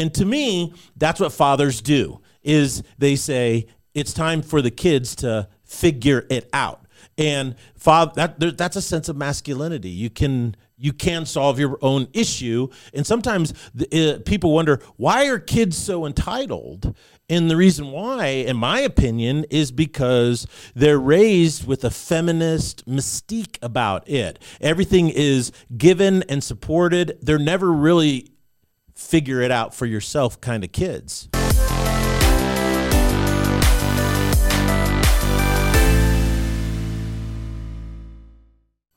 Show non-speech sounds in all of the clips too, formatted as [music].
And to me, that's what fathers do is they say it's time for the kids to figure it out. And father that that's a sense of masculinity. You can you can solve your own issue. And sometimes the, uh, people wonder why are kids so entitled? And the reason why, in my opinion, is because they're raised with a feminist mystique about it. Everything is given and supported. They're never really figure it out for yourself kind of kids.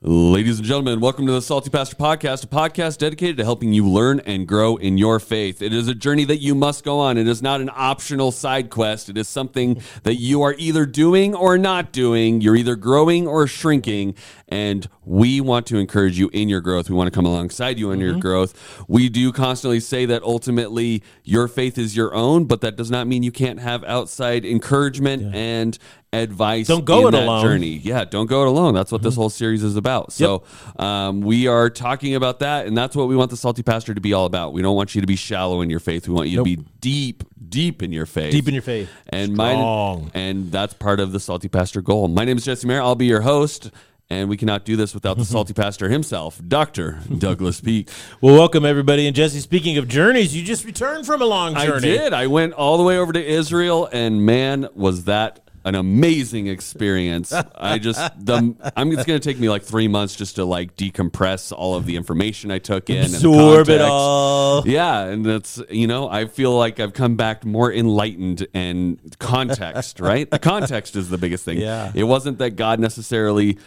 Ladies and gentlemen, welcome to the Salty Pastor Podcast, a podcast dedicated to helping you learn and grow in your faith. It is a journey that you must go on. It is not an optional side quest. It is something that you are either doing or not doing. You're either growing or shrinking. And we want to encourage you in your growth. We want to come alongside you in mm-hmm. your growth. We do constantly say that ultimately your faith is your own, but that does not mean you can't have outside encouragement yeah. and advice. Don't go it alone. Journey, yeah, don't go it alone. That's what mm-hmm. this whole series is about. So yep. um, we are talking about that, and that's what we want the Salty Pastor to be all about. We don't want you to be shallow in your faith. We want you nope. to be deep, deep in your faith, deep in your faith, and Strong. and that's part of the Salty Pastor goal. My name is Jesse Maher. I'll be your host. And we cannot do this without the [laughs] salty pastor himself, Dr. [laughs] Douglas Peake. Well, welcome everybody. And Jesse, speaking of journeys, you just returned from a long journey. I did. I went all the way over to Israel, and man, was that an amazing experience. [laughs] I just the I'm it's going to take me like three months just to like decompress all of the information I took in, absorb it all. Yeah, and that's you know I feel like I've come back more enlightened and context. right, the context is the biggest thing. Yeah, it wasn't that God necessarily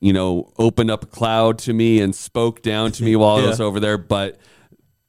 you know opened up a cloud to me and spoke down to me while [laughs] yeah. I was over there, but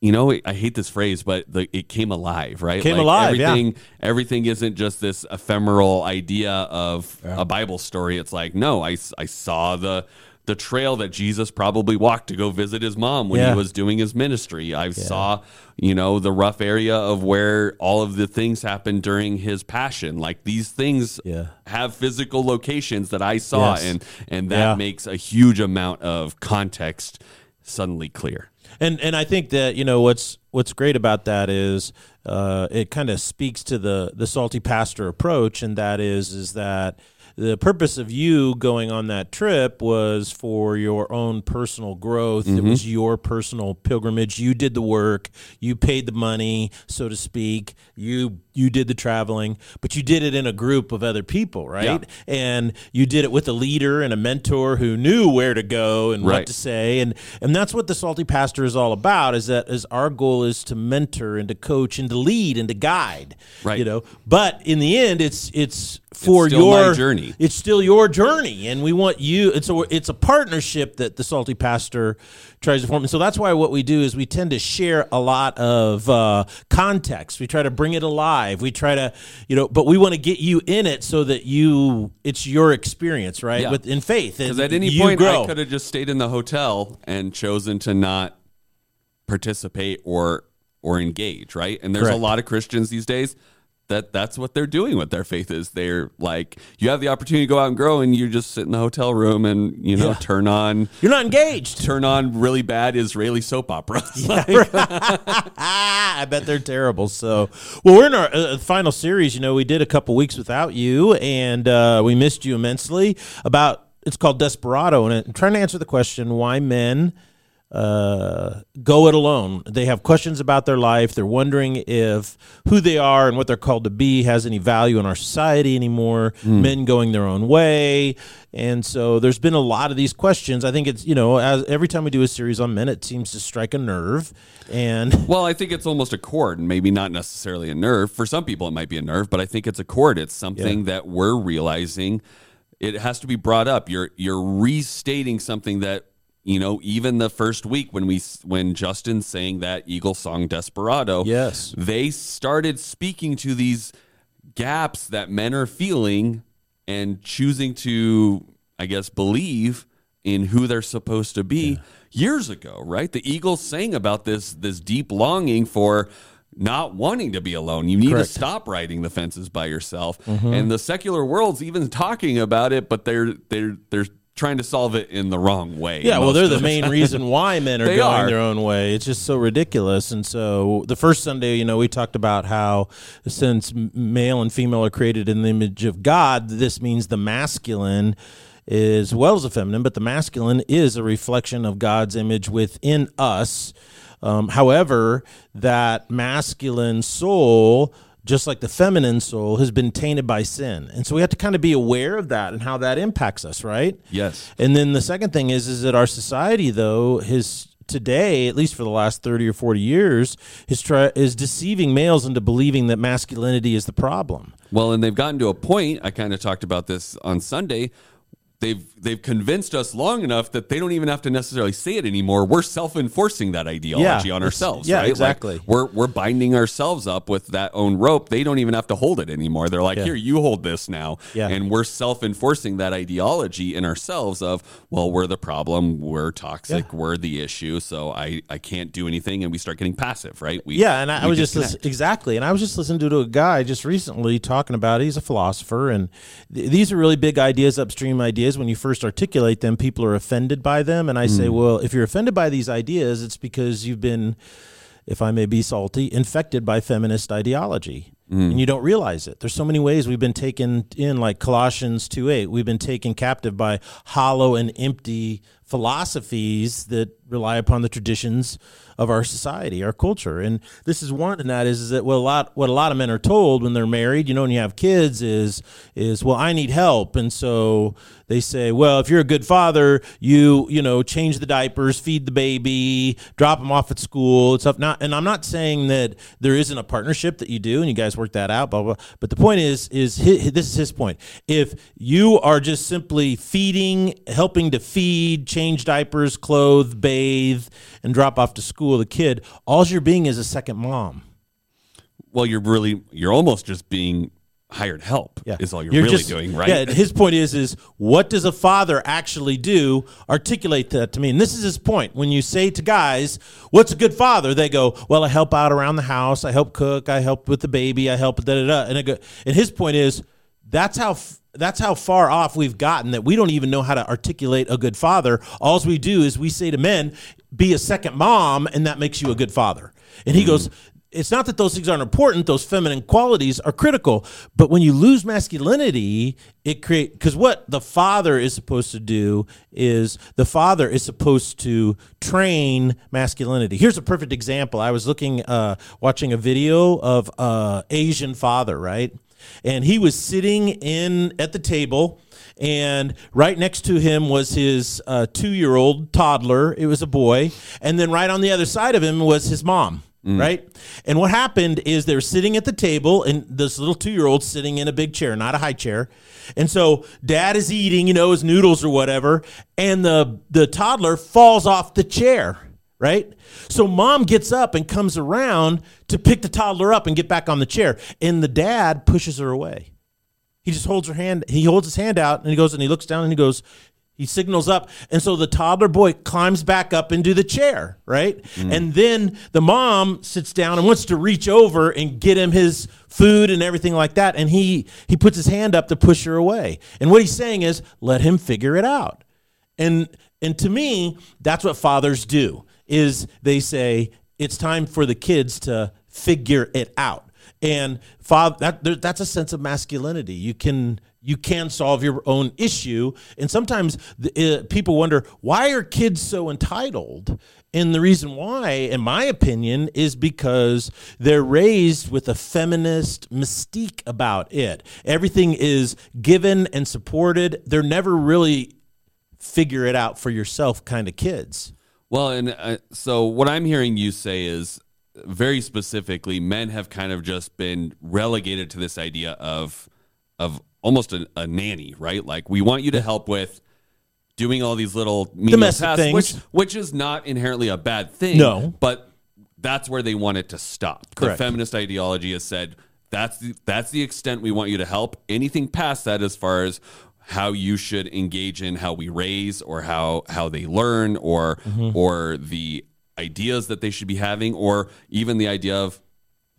you know, I hate this phrase, but the, it came alive, right? Came like alive. Everything, yeah. everything isn't just this ephemeral idea of yeah. a Bible story. It's like, no, I, I saw the the trail that Jesus probably walked to go visit his mom when yeah. he was doing his ministry. I saw, you know, the rough area of where all of the things happened during his passion. Like these things have physical locations that I saw, yes. and and that makes a huge amount of context suddenly clear. And and I think that you know what's what's great about that is uh, it kind of speaks to the the salty pastor approach, and that is is that the purpose of you going on that trip was for your own personal growth. Mm-hmm. It was your personal pilgrimage. You did the work. You paid the money, so to speak. You you did the traveling, but you did it in a group of other people, right? Yeah. And you did it with a leader and a mentor who knew where to go and right. what to say. And and that's what the salty pastor is all about. Is that is our goal is to mentor and to coach and to lead and to guide. Right. You know, but in the end, it's it's for it's your journey. It's still your journey, and we want you. It's a it's a partnership that the salty pastor tries to form. And so that's why what we do is we tend to share a lot of uh, context. We try to bring it alive. We try to, you know, but we want to get you in it so that you it's your experience, right? Yeah. With in faith. Because at any point grow. I could have just stayed in the hotel and chosen to not participate or or engage, right? And there's Correct. a lot of Christians these days that that's what they're doing with their faith is they're like you have the opportunity to go out and grow and you just sit in the hotel room and you know yeah. turn on you're not engaged. turn on really bad israeli soap operas [laughs] yeah, i bet they're terrible. So well we're in our uh, final series. You know we did a couple weeks without you and uh, we missed you immensely about it's called desperado. And I'm trying to answer the question why men uh, go it alone. They have questions about their life. They're wondering if who they are and what they're called to be has any value in our society anymore. Mm. Men going their own way, and so there's been a lot of these questions. I think it's you know as every time we do a series on men, it seems to strike a nerve. And [laughs] well, I think it's almost a chord, and maybe not necessarily a nerve. For some people, it might be a nerve, but I think it's a chord. It's something yeah. that we're realizing it has to be brought up. You're you're restating something that you know, even the first week when we when Justin sang that Eagle song Desperado, yes, they started speaking to these gaps that men are feeling and choosing to, I guess, believe in who they're supposed to be. Yeah. Years ago, right? The Eagles sang about this this deep longing for not wanting to be alone. You need Correct. to stop riding the fences by yourself. Mm-hmm. And the secular world's even talking about it, but they're they're they're trying to solve it in the wrong way. Yeah, well, they're the main reason [laughs] why men are going are. their own way. It's just so ridiculous. And so the first Sunday, you know, we talked about how since male and female are created in the image of God, this means the masculine is as well as the feminine, but the masculine is a reflection of God's image within us. Um, however, that masculine soul just like the feminine soul has been tainted by sin and so we have to kind of be aware of that and how that impacts us right Yes. and then the second thing is is that our society though has today at least for the last 30 or 40 years is try, is deceiving males into believing that masculinity is the problem Well, and they've gotten to a point. I kind of talked about this on Sunday. They've they've convinced us long enough that they don't even have to necessarily say it anymore. We're self enforcing that ideology Yeah, on ourselves. yeah, right? Like, exactly. we're we're binding ourselves up with that own rope. They don't even have to hold it anymore. They're like, Yeah. here, you hold this now. Yeah. And we're self enforcing that ideology in ourselves of, well, we're the problem, we're toxic, Yeah. we're the issue, so I I can't do anything, and we start getting passive, right? We Yeah, and I, I was just listen, exactly, and I was just listening to a guy just recently talking about. It. He's a philosopher, and th- these are really big ideas, upstream ideas. When you first articulate them, people are offended by them, and I say, Mm. well, if you're offended by these ideas, it's because you've been, if I may be salty, infected by feminist ideology. Mm. And you don't realize it. There's so many ways we've been taken in, like Colossians 2 8. We've been taken captive by hollow and empty philosophies that rely upon the traditions of our society, our culture. And this is one, and that is, is that what a lot what a lot of men are told when they're married, you know, when you have kids, is is well, I need help, and so they say, well, if you're a good father, you you know, change the diapers, feed the baby, drop them off at school, and stuff. Not, and I'm not saying that there isn't a partnership that you do, and you guys work that out, blah blah. But the point is, is hi this is his point. If you are just simply feeding, helping to feed, change diapers, clothe, bathe, and drop off to school the kid, all you're being is a second mom. well, you're really you're almost just being hired help. Yeah. is all you're, really just- doing, right? Yeah, his point is is what does a father actually do? Articulate that to me. And this is his point. When you say to guys, what's a good father? They go, Well, I help out around the house, I help cook, I help with the baby, I help da da da. And I go, and his point is that's how f- that's how far off we've gotten that we don't even know how to articulate a good father. All we do is we say to men, be a second mom, and that makes you a good father. And he goes, it's not that those things aren't important; those feminine qualities are critical. But when you lose masculinity, it create because what the father is supposed to do is the father is supposed to train masculinity. Here's a perfect example. I was looking, uh, watching a video of uh, Asian father, right? And he was sitting in at the table and right next to him was his uh, two-year-old toddler. It was a boy. And then right on the other side of him was his mom right? And what happened is they're sitting at the table and this little two-year-old sitting in a big chair not a high chair. And so dad is eating you know his noodles or whatever and the the toddler falls off the chair right? So mom gets up and comes around to pick the toddler up and get back on the chair, and the dad pushes her away. He just holds her hand. He holds his hand out, and he goes and he looks down and he goes. He signals up, and so the toddler boy climbs back up into the chair, right? Mm. And then the mom sits down and wants to reach over and get him his food and everything like that, and he he puts his hand up to push her away. And what he's saying is, let him figure it out. And and to me, that's what fathers do. Is they say it's time for the kids to figure it out. And father, that that's a sense of masculinity. You can you can solve your own issue. And sometimes the, uh, people wonder why are kids so entitled. And the reason why, in my opinion, is because they're raised with a feminist mystique about it. Everything is given and supported. They're never really figure it out for yourself kind of kids. Well, and uh, so what I'm hearing you say is very specifically, men have kind of just been relegated to this idea of of almost a, a nanny, right? Like we want you to help with doing all these little menial Domestic tasks, things. which which is not inherently a bad thing. No. but that's where they want it to stop. Correct. The feminist ideology has said that's the, that's the extent we want you to help. Anything past that, as far as how you should engage in how we raise or how how they learn or Mm-hmm. or the ideas that they should be having or even the idea of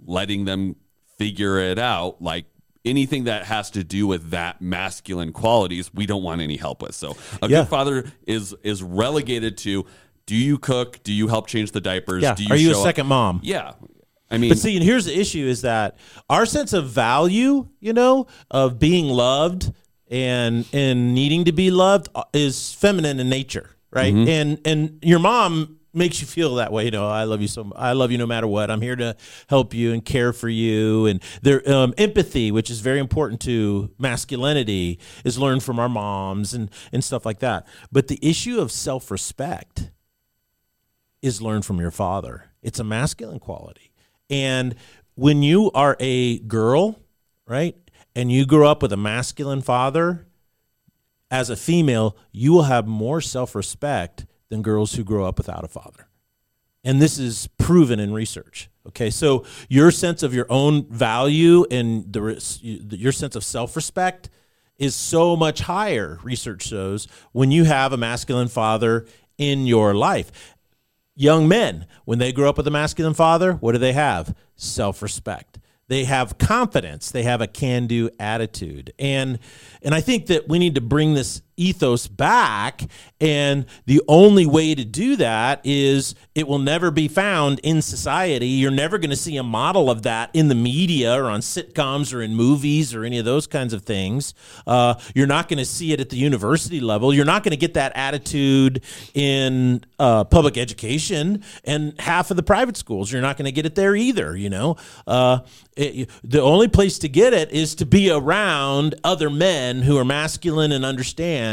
letting them figure it out like anything that has to do with that masculine qualities, we don't want any help with. So a Yeah. good father is is relegated to do you cook? Do you help change the diapers? Yeah. Do Are you a show up? second mom? Yeah. I mean, But see, and here's the issue: is that our sense of value, you know, of being loved and and needing to be loved, uh, is feminine in nature, right? Mm-hmm. And and your mom makes you feel that way. You know, I love you so. I love you no matter what. I'm here to help you and care for you. And their um, empathy, which is very important to masculinity, is learned from our moms and and stuff like that. But the issue of self respect is learned from your father. It's a masculine quality. And when you are a girl, right, and you grow up with a masculine father, as a female, you will have more self respect than girls who grow up without a father. And this is proven in research. Okay, so your sense of your own value and the your sense of self respect is so much higher, research shows, when you have a masculine father in your life young men when they grow up with a masculine father what do they have self-respect they have confidence they have a can-do attitude. And and i think that we need to bring this ethos back and the only way to do that is it will never be found in society. You're never going to see a model of that in the media or on sitcoms or in movies or any of those kinds of things. Uh, you're not going to see it at the university level. You're not going to get that attitude in uh, public education and half of the private schools. You're not going to get it there either you know? Uh, it, the only place to get it is to be around other men who are masculine and understand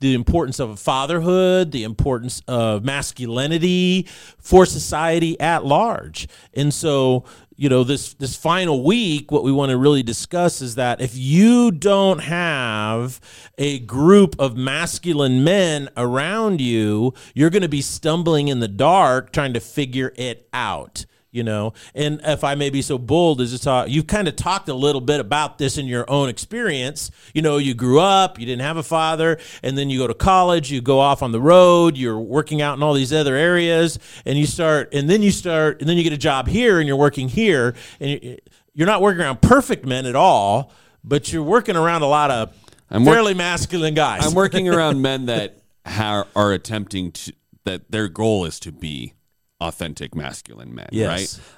the importance of fatherhood, the importance of masculinity for society at large. And so, you know, this this final week what we want to really discuss is that if you don't have a group of masculine men around you, you're going to be stumbling in the dark trying to figure it out you know? And if i may be so bold as to talk you've kind of talked a little bit about this in your own experience. You know you grew up you didn't have a father and then you go to college you go off on the road you're working out in all these other areas and you start and then you start and then you get a job here and you're working here and you- you're not working around perfect men at all but you're working around a lot of I'm work- fairly masculine guys. I'm working around [laughs] men that ha- are attempting to that their goal is to be authentic masculine men Yes.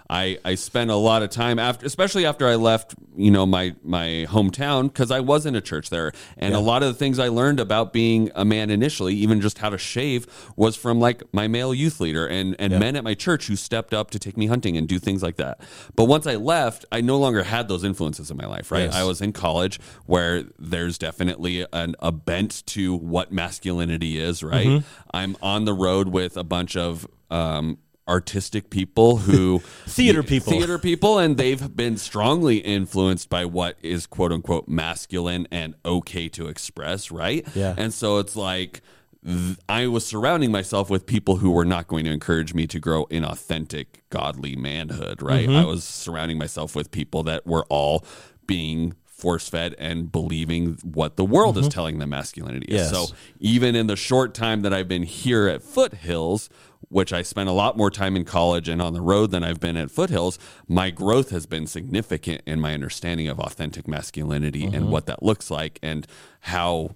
right i i spent a lot of time after especially after i left you know my my hometown because i was in a church there and a lot of the things i learned about being a man initially even just how to shave was from like my male youth leader and and men at my church who stepped up to take me hunting and do things like that but once i left i no longer had those influences in my life right Yes. i was in college where there's definitely an, a bent to what masculinity is, right? Mm-hmm. I'm on the road with a bunch of um, artistic people who [laughs] Theater people. theater people, and they've been strongly influenced by what is quote unquote masculine and okay to express, right? Yeah. And so it's like th- I was surrounding myself with people who were not going to encourage me to grow in authentic, godly manhood, right? Mm-hmm. I was surrounding myself with people that were all being force fed and believing what the world is telling them masculinity is. Mm-hmm. Yes. So even in the short time that I've been here at Foothills, which I spent a lot more time in college and on the road than I've been at Foothills, my growth has been significant in my understanding of authentic masculinity Mm-hmm. and what that looks like and how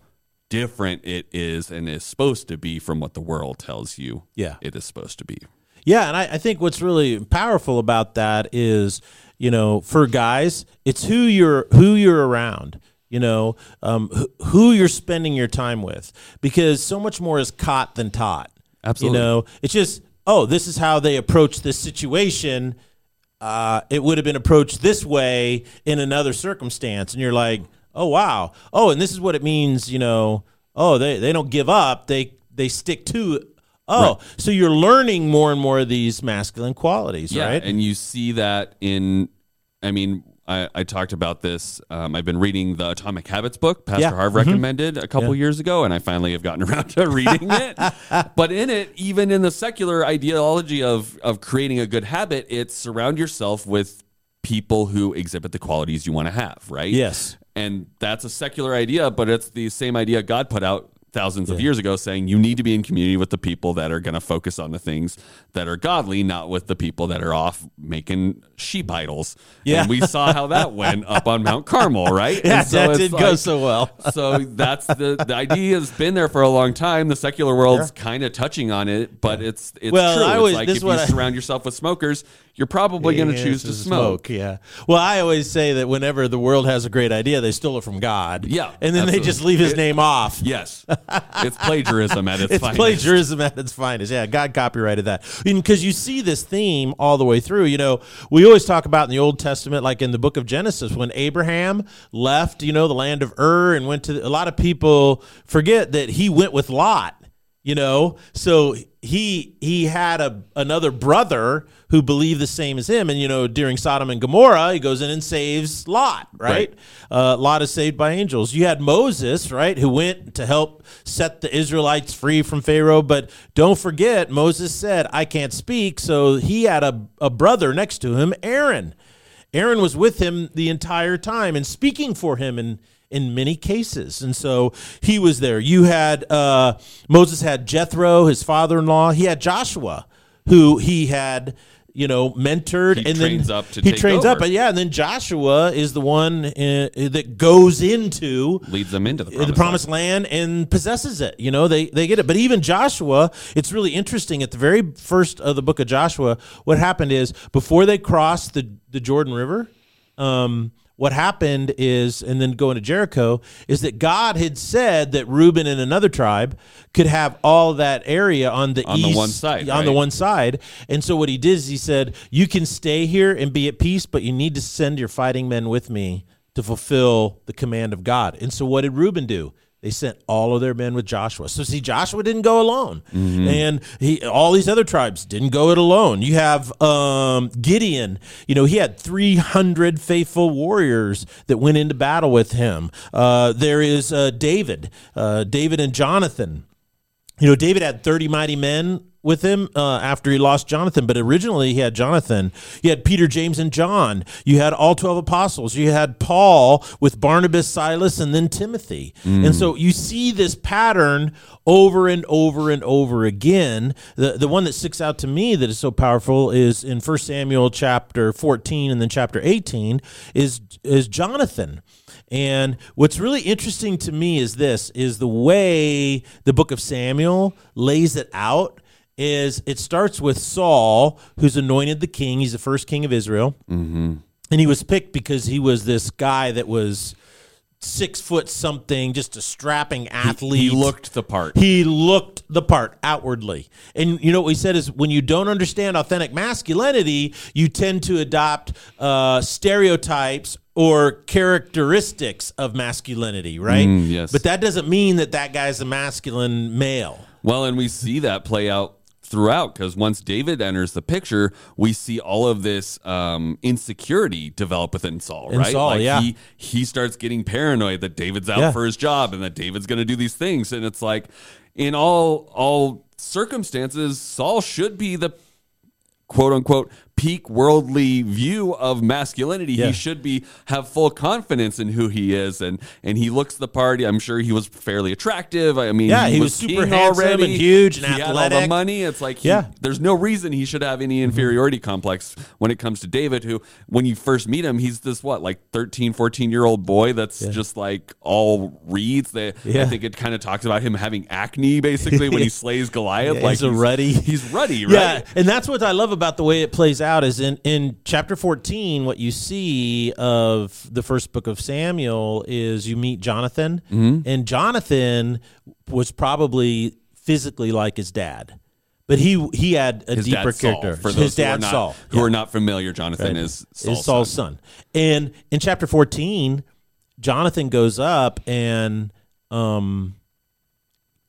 different it is and is supposed to be from what the world tells you Yeah. it is supposed to be. Yeah, and I, I think what's really powerful about that is, you know, for guys, it's who you're who you're around. You know, um, who you're spending your time with, because so much more is caught than taught. Absolutely. You know, it's just, oh, this is how they approach this situation. Uh, it would have been approached this way in another circumstance, and you're like, oh wow, oh, and this is what it means. You know, oh, they they don't give up. They they stick to. Oh, so you're learning more and more of these masculine qualities, Yeah, right? and you see that in. I mean, I, I talked about this. Um, I've been reading the Atomic Habits book Pastor Yeah. Mm-hmm. Harv recommended a couple years ago, and I finally have gotten [laughs] around to reading it. [laughs] but in it, even in the secular ideology of of creating a good habit, it's surround yourself with people who exhibit the qualities you want to have, right? Yes. and that's a secular idea, but it's the same idea God put out thousands of years ago saying you need to be in community with the people that are going to focus on the things that are godly, not with the people that are off making sheep idols. Yeah. And we saw how that [laughs] went up on Mount Carmel, right? Yeah, And that it's didn't go so well. [laughs] so that's the the idea has been there for a long time. The secular world's kind of touching on it, but it's it's Well, true. I it's like if you I- surround yourself with smokers, you're probably going to Yeah, choose to smoke. Yeah. Well, I always say that whenever the world has a great idea, they stole it from God. Yeah, And then they just leave his name off. Yes, [laughs] [laughs] it's plagiarism at its, It's finest. plagiarism at its finest. Yeah, God copyrighted that. Because you see this theme all the way through. You know, we always talk about in the Old Testament, like in the book of Genesis, when Abraham left, you know, the land of Ur and went to, a lot of people forget that he went with Lot. You know, so he he had a another brother who believed the same as him, and you know, during Sodom and Gomorrah, he goes in and saves Lot. Right, Uh, Lot is saved by angels. You had Moses, right, who went to help set the Israelites free from Pharaoh. But don't forget, Moses said, "I can't speak," so he had a a brother next to him, Aaron. Aaron was with him the entire time and speaking for him in in many cases, and so he was there. You had uh, Moses had Jethro, his father-in-law. He had Joshua, who he had you know mentored, He and trains then up to he trains up. over. But yeah, and then Joshua is the one uh, that goes into leads them into the the promised, promised land and possesses it. You know, they they get it. But even Joshua, it's really interesting. At the very first of the book of Joshua, what happened is before they crossed the the Jordan River, um, what happened is, and then going to Jericho, is that God had said that Reuben and another tribe could have all that area on the On the east, one side, on the one side. And so what he did is he said, "You can stay here and be at peace, but you need to send your fighting men with me to fulfill the command of God." And so what did Reuben do? They sent all of their men with Joshua. So see, Joshua didn't go alone, and he, all these other tribes didn't go it alone. You have um, Gideon. You know, he had three hundred faithful warriors that went into battle with him. Uh, there is uh, David, uh, David and Jonathan. You know, David had 30 mighty men with him uh, after he lost Jonathan, but originally he had Jonathan. You had Peter, James, and John. You had all 12 apostles. You had Paul with Barnabas, Silas, and then Timothy. And so you see this pattern over and over and over again. The, the one that sticks out to me that is so powerful is in 1 Samuel chapter 14 and then chapter 18 is, is Jonathan. And what's really interesting to me is this is the way the book of Samuel lays it out is it starts with Saul who's anointed the king he's the first king of Israel mm-hmm. and he was picked because he was this guy that was six foot something just a strapping athlete He looked the part. he looked the part outwardly. And you know what we said is when you don't understand authentic masculinity, you tend to adopt uh, stereotypes or characteristics of masculinity, right? Mm, yes. But that doesn't mean that that guy's a masculine male. Well, and we see that play out throughout because once David enters the picture, we see all of this um, insecurity develop within Saul. In right? Saul, like yeah. he he starts getting paranoid that David's out Yeah. for his job and that David's going to do these things, and it's like in all all circumstances, Saul should be the quote unquote peak worldly view of masculinity Yeah. he should be have full confidence in who he is and and he looks the part i'm sure he was fairly attractive i mean Yeah, he was super king handsome and huge and he had all the athletic. money it's like he- Yeah. Mm-hmm. there's no reason he should have any inferiority complex when it comes to david who when you first meet him he's this what like 13 14 year old boy that's just like all reads that yeah. i think it kind of talks about him having acne basically when he [laughs] slays goliath Yeah, like he's a ruddy. he's ruddy right Yeah, and that's what I love about the way it plays out is in in chapter 14 what you see of the first book of Samuel is you meet Jonathan Mm-hmm. and Jonathan was probably physically like his dad. But he he had a his deeper Saul, character. for his who dad not, Saul. who Yeah. are not familiar jonathan is Saul's, is Saul's son. son. And in chapter 14, Jonathan goes up and um,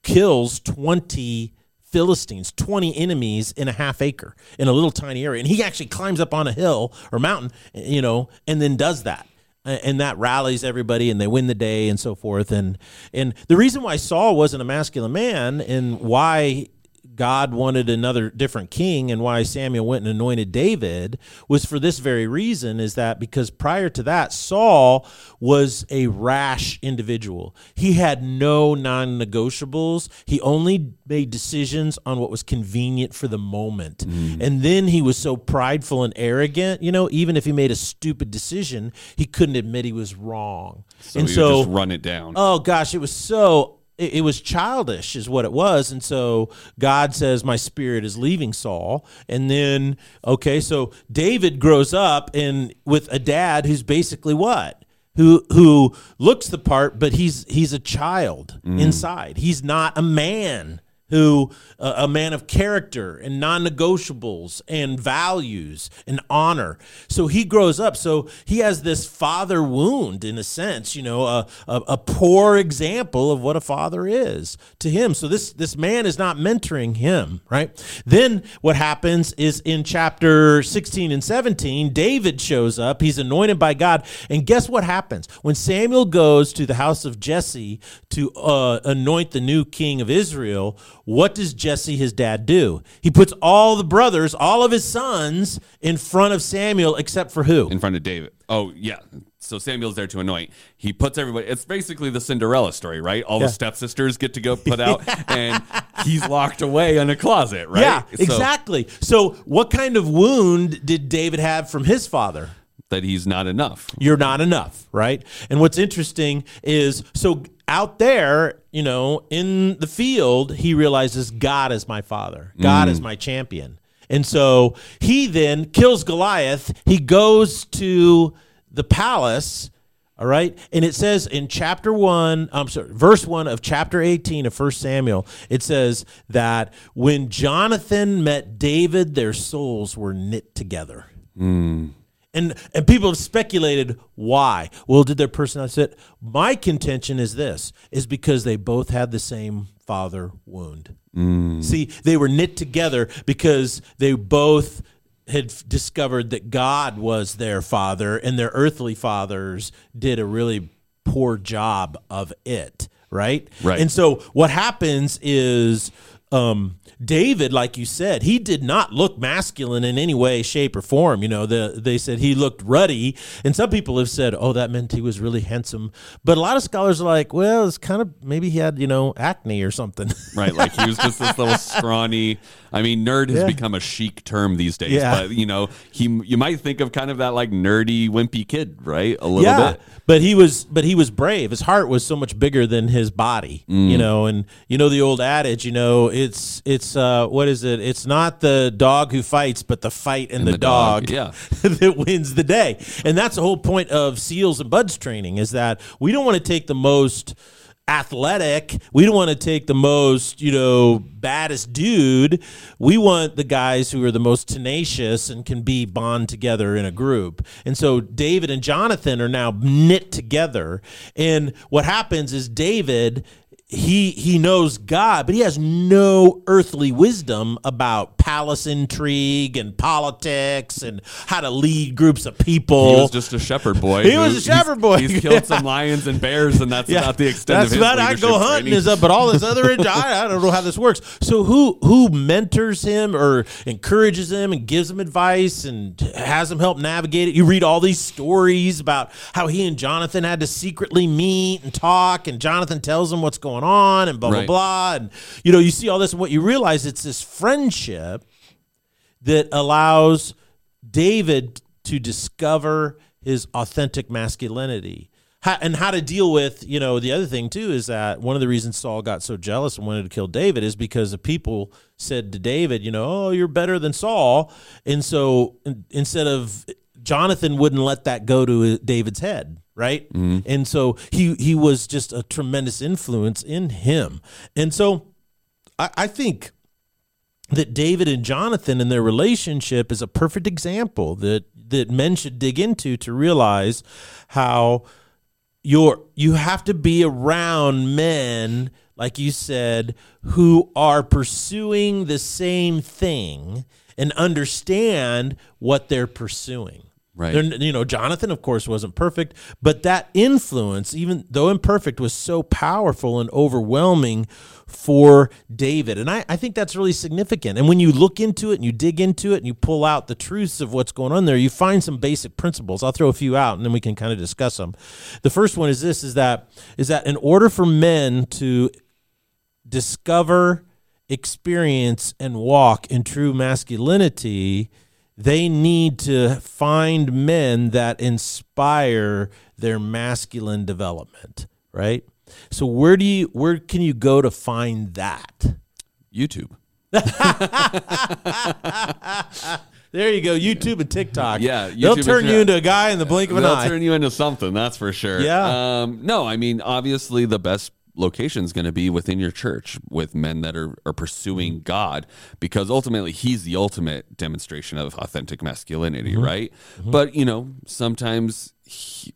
kills 20 Philistines, 20 enemies in a half acre in a little tiny area. And he actually climbs up on a hill or mountain, you know, and then does that. And that rallies everybody and they win the day and so forth. And and the reason why Saul wasn't a masculine man and why God wanted another different king and why Samuel went and anointed David was for this very reason is that because prior to that Saul was a rash individual. He had no non-negotiables. He only made decisions on what was convenient for the moment. Mm. And then he was so prideful and arrogant, you know, even if he made a stupid decision, he couldn't admit he was wrong. So and so just run it down. Oh gosh, it was so it, it was childish is what it was. And so god says my spirit is leaving saul. And then okay so david grows up and with a dad who's basically what? Who who looks the part but he's he's a child mm. inside. He's not a man who uh, a man of character and non-negotiables and values and honor. So he grows up. So he has this father wound in a sense you know a, a, a, poor example of what a father is to him. So this this man is not mentoring him right? Then what happens is in chapter 16 and 17 david shows up. He's anointed by god. And guess what happens? When samuel goes to the house of jesse to uh, anoint the new king of israel what does Jesse, his dad, do? He puts all the brothers, all of his sons, in front of Samuel, except for who? In front of David. Oh, yeah. So Samuel's there to anoint. He puts everybody. It's basically the Cinderella story, right? All yeah. the stepsisters get to go put [laughs] out, and he's locked away in a closet, right? Yeah, so, exactly. So, what kind of wound did David have from his father? That he's not enough. You're not enough, right? And what's interesting is so out there, you know, in the field, he realizes God is my father, God mm. is my champion. And so he then kills Goliath. He goes to the palace. All right. And it says in chapter one, I'm sorry, verse one of chapter 18 of First Samuel, it says that when Jonathan met David, their souls were knit together. Mm. And and people have speculated why. Well, did their personality fit? My contention is this: is because they both had the same father wound. Mm. See, they were knit together because they both had discovered that God was their father, and their earthly fathers did a really poor job of it. Right. Right. And so what happens is. Um, David, like you said, he did not look masculine in any way, shape, or form. You know, the, they said he looked ruddy, and some people have said, "Oh, that meant he was really handsome." But a lot of scholars are like, "Well, it's kind of maybe he had you know acne or something." [laughs] Right, like he was just this little scrawny. I mean, nerd has yeah. become a chic term these days. Yeah. but you know, he you might think of kind of that like nerdy, wimpy kid, right? A little yeah. bit. But he was, but he was brave. His heart was so much bigger than his body, mm. you know. And you know the old adage, you know, it's it's uh, what is it? It's not the dog who fights, but the fight and, and the, the, dog, dog yeah. [laughs] that wins the day. And that's the whole point of seals and buds training is that we don't want to take the most athletic. We don't want to take the most, you know, baddest dude. We want the guys who are the most tenacious and can be bond together in a group. And so David and Jonathan are now knit together. And what happens is David he he knows God, but he has no earthly wisdom about palace intrigue and politics and how to lead groups of people. He was just a shepherd boy. he was a shepherd boy. He's killed some [laughs] lions and bears, and that's yeah. about the extent that's of his about I go hunting is up, but all this other [laughs] I, I don't know how this works. So who who mentors him or encourages him and gives him advice and has him help navigate it? You read all these stories about how he and Jonathan had to secretly meet and talk, and Jonathan tells him what's going on and blah right. blah blah. And you know, you see all this, and what you realize it's this friendship that allows David to discover his authentic masculinity. How, and how to deal with, you know, the other thing too is that one of the reasons Saul got so jealous and wanted to kill David is because the people said to David, you know, oh, you're better than Saul. And so instead of Jonathan wouldn't let that go to David's head right? Mm-hmm. And so he he was just a tremendous influence in him. And so I, I think that David and Jonathan and their relationship is a perfect example that that men should dig into to realize how you're you have to be around men like you said who are pursuing the same thing and understand what they're pursuing Right. They're- you know, Jonathan, of course, wasn't perfect, but that influence, even though imperfect, was so powerful and overwhelming for David. And I, I think that's really significant. And when you look into it and you dig into it and you pull out the truths of what's going on there, you find some basic principles. I'll throw a few out and then we can kind of discuss them. The first one is this is that is that in order for men to discover, experience, and walk in true masculinity, they need to find men that inspire their masculine development, right? So where do you where can you go to find that? YouTube. [laughs] There you go, YouTube and TikTok. Yeah, they'll turn you into a guy in the blink of an eye. They'll turn you into something, that's for sure. Yeah. Um, no, I mean, obviously, the best location is going to be within your church with men that are, are pursuing mm-hmm. God because ultimately he's the ultimate demonstration of authentic masculinity, mm-hmm. right? Mm-hmm. But, you know, sometimes he,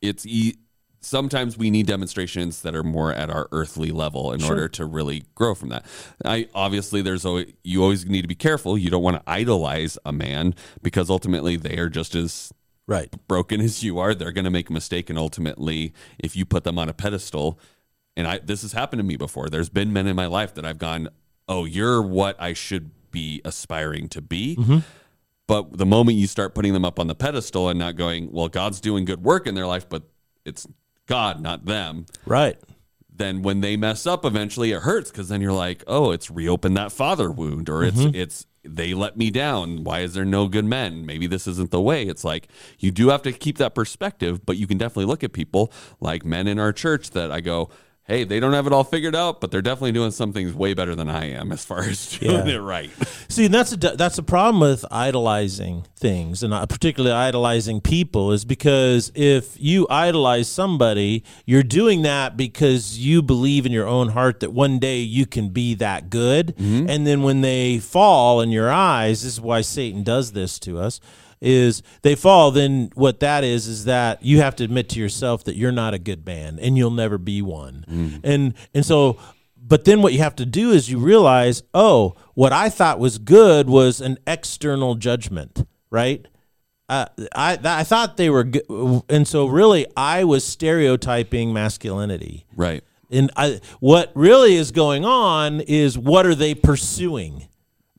it's e- sometimes we need demonstrations that are more at our earthly level in order to really grow from that. I obviously there's always you always need to be careful. You don't want to idolize a man because ultimately they are just as right. broken as you are, they're going to make a mistake and ultimately if you put them on a pedestal and I this has happened to me before. There's been men in my life that I've gone, "Oh, you're what I should be aspiring to be." Mm-hmm. But the moment you start putting them up on the pedestal and not going, well, God's doing good work in their life, but it's God, not them, Right. then when they mess up, eventually it hurts because then you're like, oh, it's reopened that father wound, or it's mm-hmm. it's they let me down. Why is there no good men? Maybe this isn't the way. It's like you do have to keep that perspective, but you can definitely look at people like men in our church that I go. Hey, they don't have it all figured out, but they're definitely doing some things way better than I am as far [laughs] as doing Yeah. it right. See, and that's a that's a problem with idolizing things, and uh, particularly idolizing people, is because if you idolize somebody, you're doing that because you believe in your own heart that one day you can be that good, and then when they fall in your eyes, this is why Satan does this to us. Is they fall, then what that is is that you have to admit to yourself that you're not a good man and you'll never be one, and and so but then what you have to do is you realize, oh, what I thought was good was an external judgment, right? Uh, I I thought they were good, and so really I was stereotyping masculinity. right. And I, what really is going on is what are they pursuing,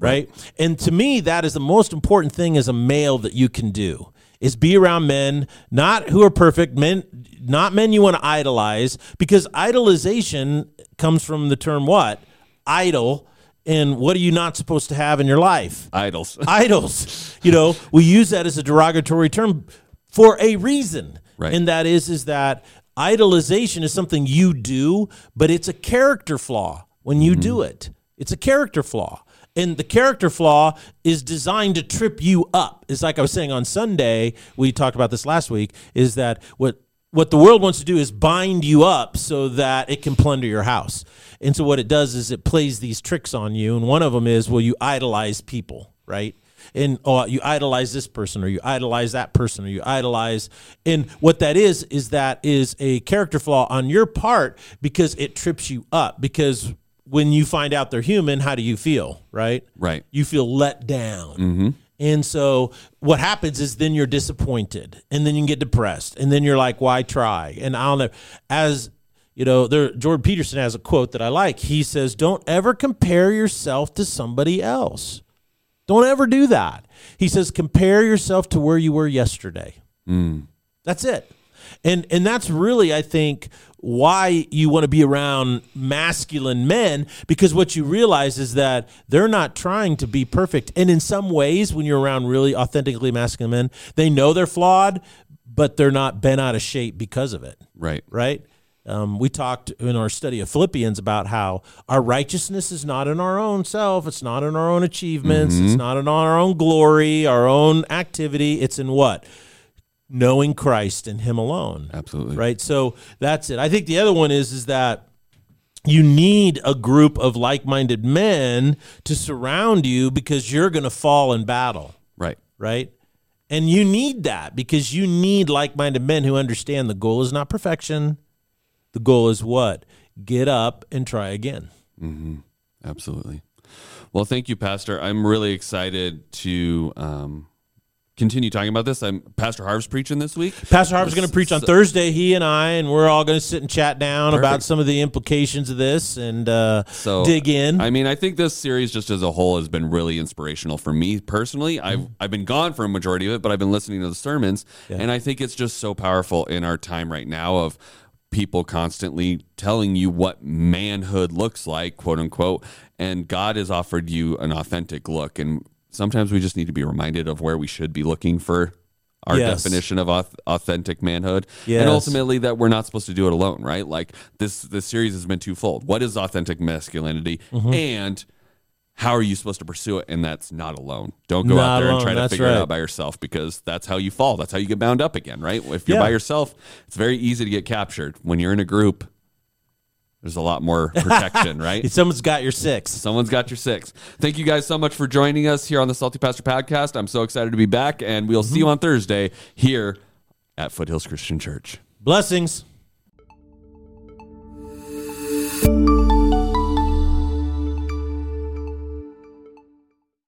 right? And to me, that is the most important thing as a male that you can do is be around men, not who are perfect, men, not men you want to idolize, because idolization comes from the term what? Idol. And what are you not supposed to have in your life? Idols. [laughs] idols. You know, we use that as a derogatory term for a reason. Right. And that is is that idolization is something you do, but it's a character flaw when you mm-hmm. do it. It's a character flaw. And the character flaw is designed to trip you up. It's like I was saying on Sunday, we talked about this last week, is that what what the world wants to do is bind you up so that it can plunder your house. And so what it does is it plays these tricks on you. And one of them is, well, you idolize people, right? And oh, you idolize this person, or you idolize that person, or you idolize. And what that is is that is a character flaw on your part because it trips you up. Because when you find out they're human, how do you feel, right? Right. You feel let down. Mm-hmm. And so what happens is then you're disappointed and then you get depressed and then you're like, why try? And I'll never, as you know, there, Jordan Peterson has a quote that I like. He says, don't ever compare yourself to somebody else. Don't ever do that. He says, compare yourself to where you were yesterday. Mm. That's it. And and that's really I think why you want to be around masculine men because what you realize is that they're not trying to be perfect. And in some ways when you're around really authentically masculine men, they know they're flawed, but they're not bent out of shape because of it Right. right? Um, we talked in our study of Philippians about how our righteousness is not in our own self, it's not in our own achievements, it's not in our own glory, our own activity. It's in what? Knowing Christ and Him alone. Absolutely. Right? So that's it. I think the other one is is that you need a group of like-minded men to surround you because you're going to fall in battle Right. right? And you need that because you need like minded men who understand the goal is not perfection. The goal is what? Get up and try again. Absolutely. Well, thank you, Pastor. I'm really excited to um, continue talking about this. I'm Pastor Harv's preaching this week. Pastor Harv's going to preach on Thursday. He and I, and we're all going to sit and chat down Perfect. about some of the implications of this and uh, So dig in. I mean, I think this series just as a whole has been really inspirational for me personally. I've I've been gone for a majority of it, but I've been listening to the sermons, and I think it's just so powerful in our time right now of people constantly telling you what manhood looks like, quote unquote, and God has offered you an authentic look and sometimes we just need to be reminded of where we should be looking for our Yes. definition of authentic manhood. Yes. and ultimately that we're not supposed to do it alone right? Like this this series has been twofold. What is authentic masculinity Mm-hmm. and how are you supposed to pursue it? And that's not alone. Don't go Not out there alone, and try to that's figure it out by yourself because that's how you fall. That's how you get bound up again right? If you're Yeah. by yourself it's very easy to get captured. When you're in a group there's a lot more protection [laughs] right Someone's got your six. Someone's got your six. Thank you guys so much for joining us here on the Salty Pastor Podcast. I'm so excited to be back, and we'll see you mm-hmm. on Thursday here at Foothills Christian Church. Blessings.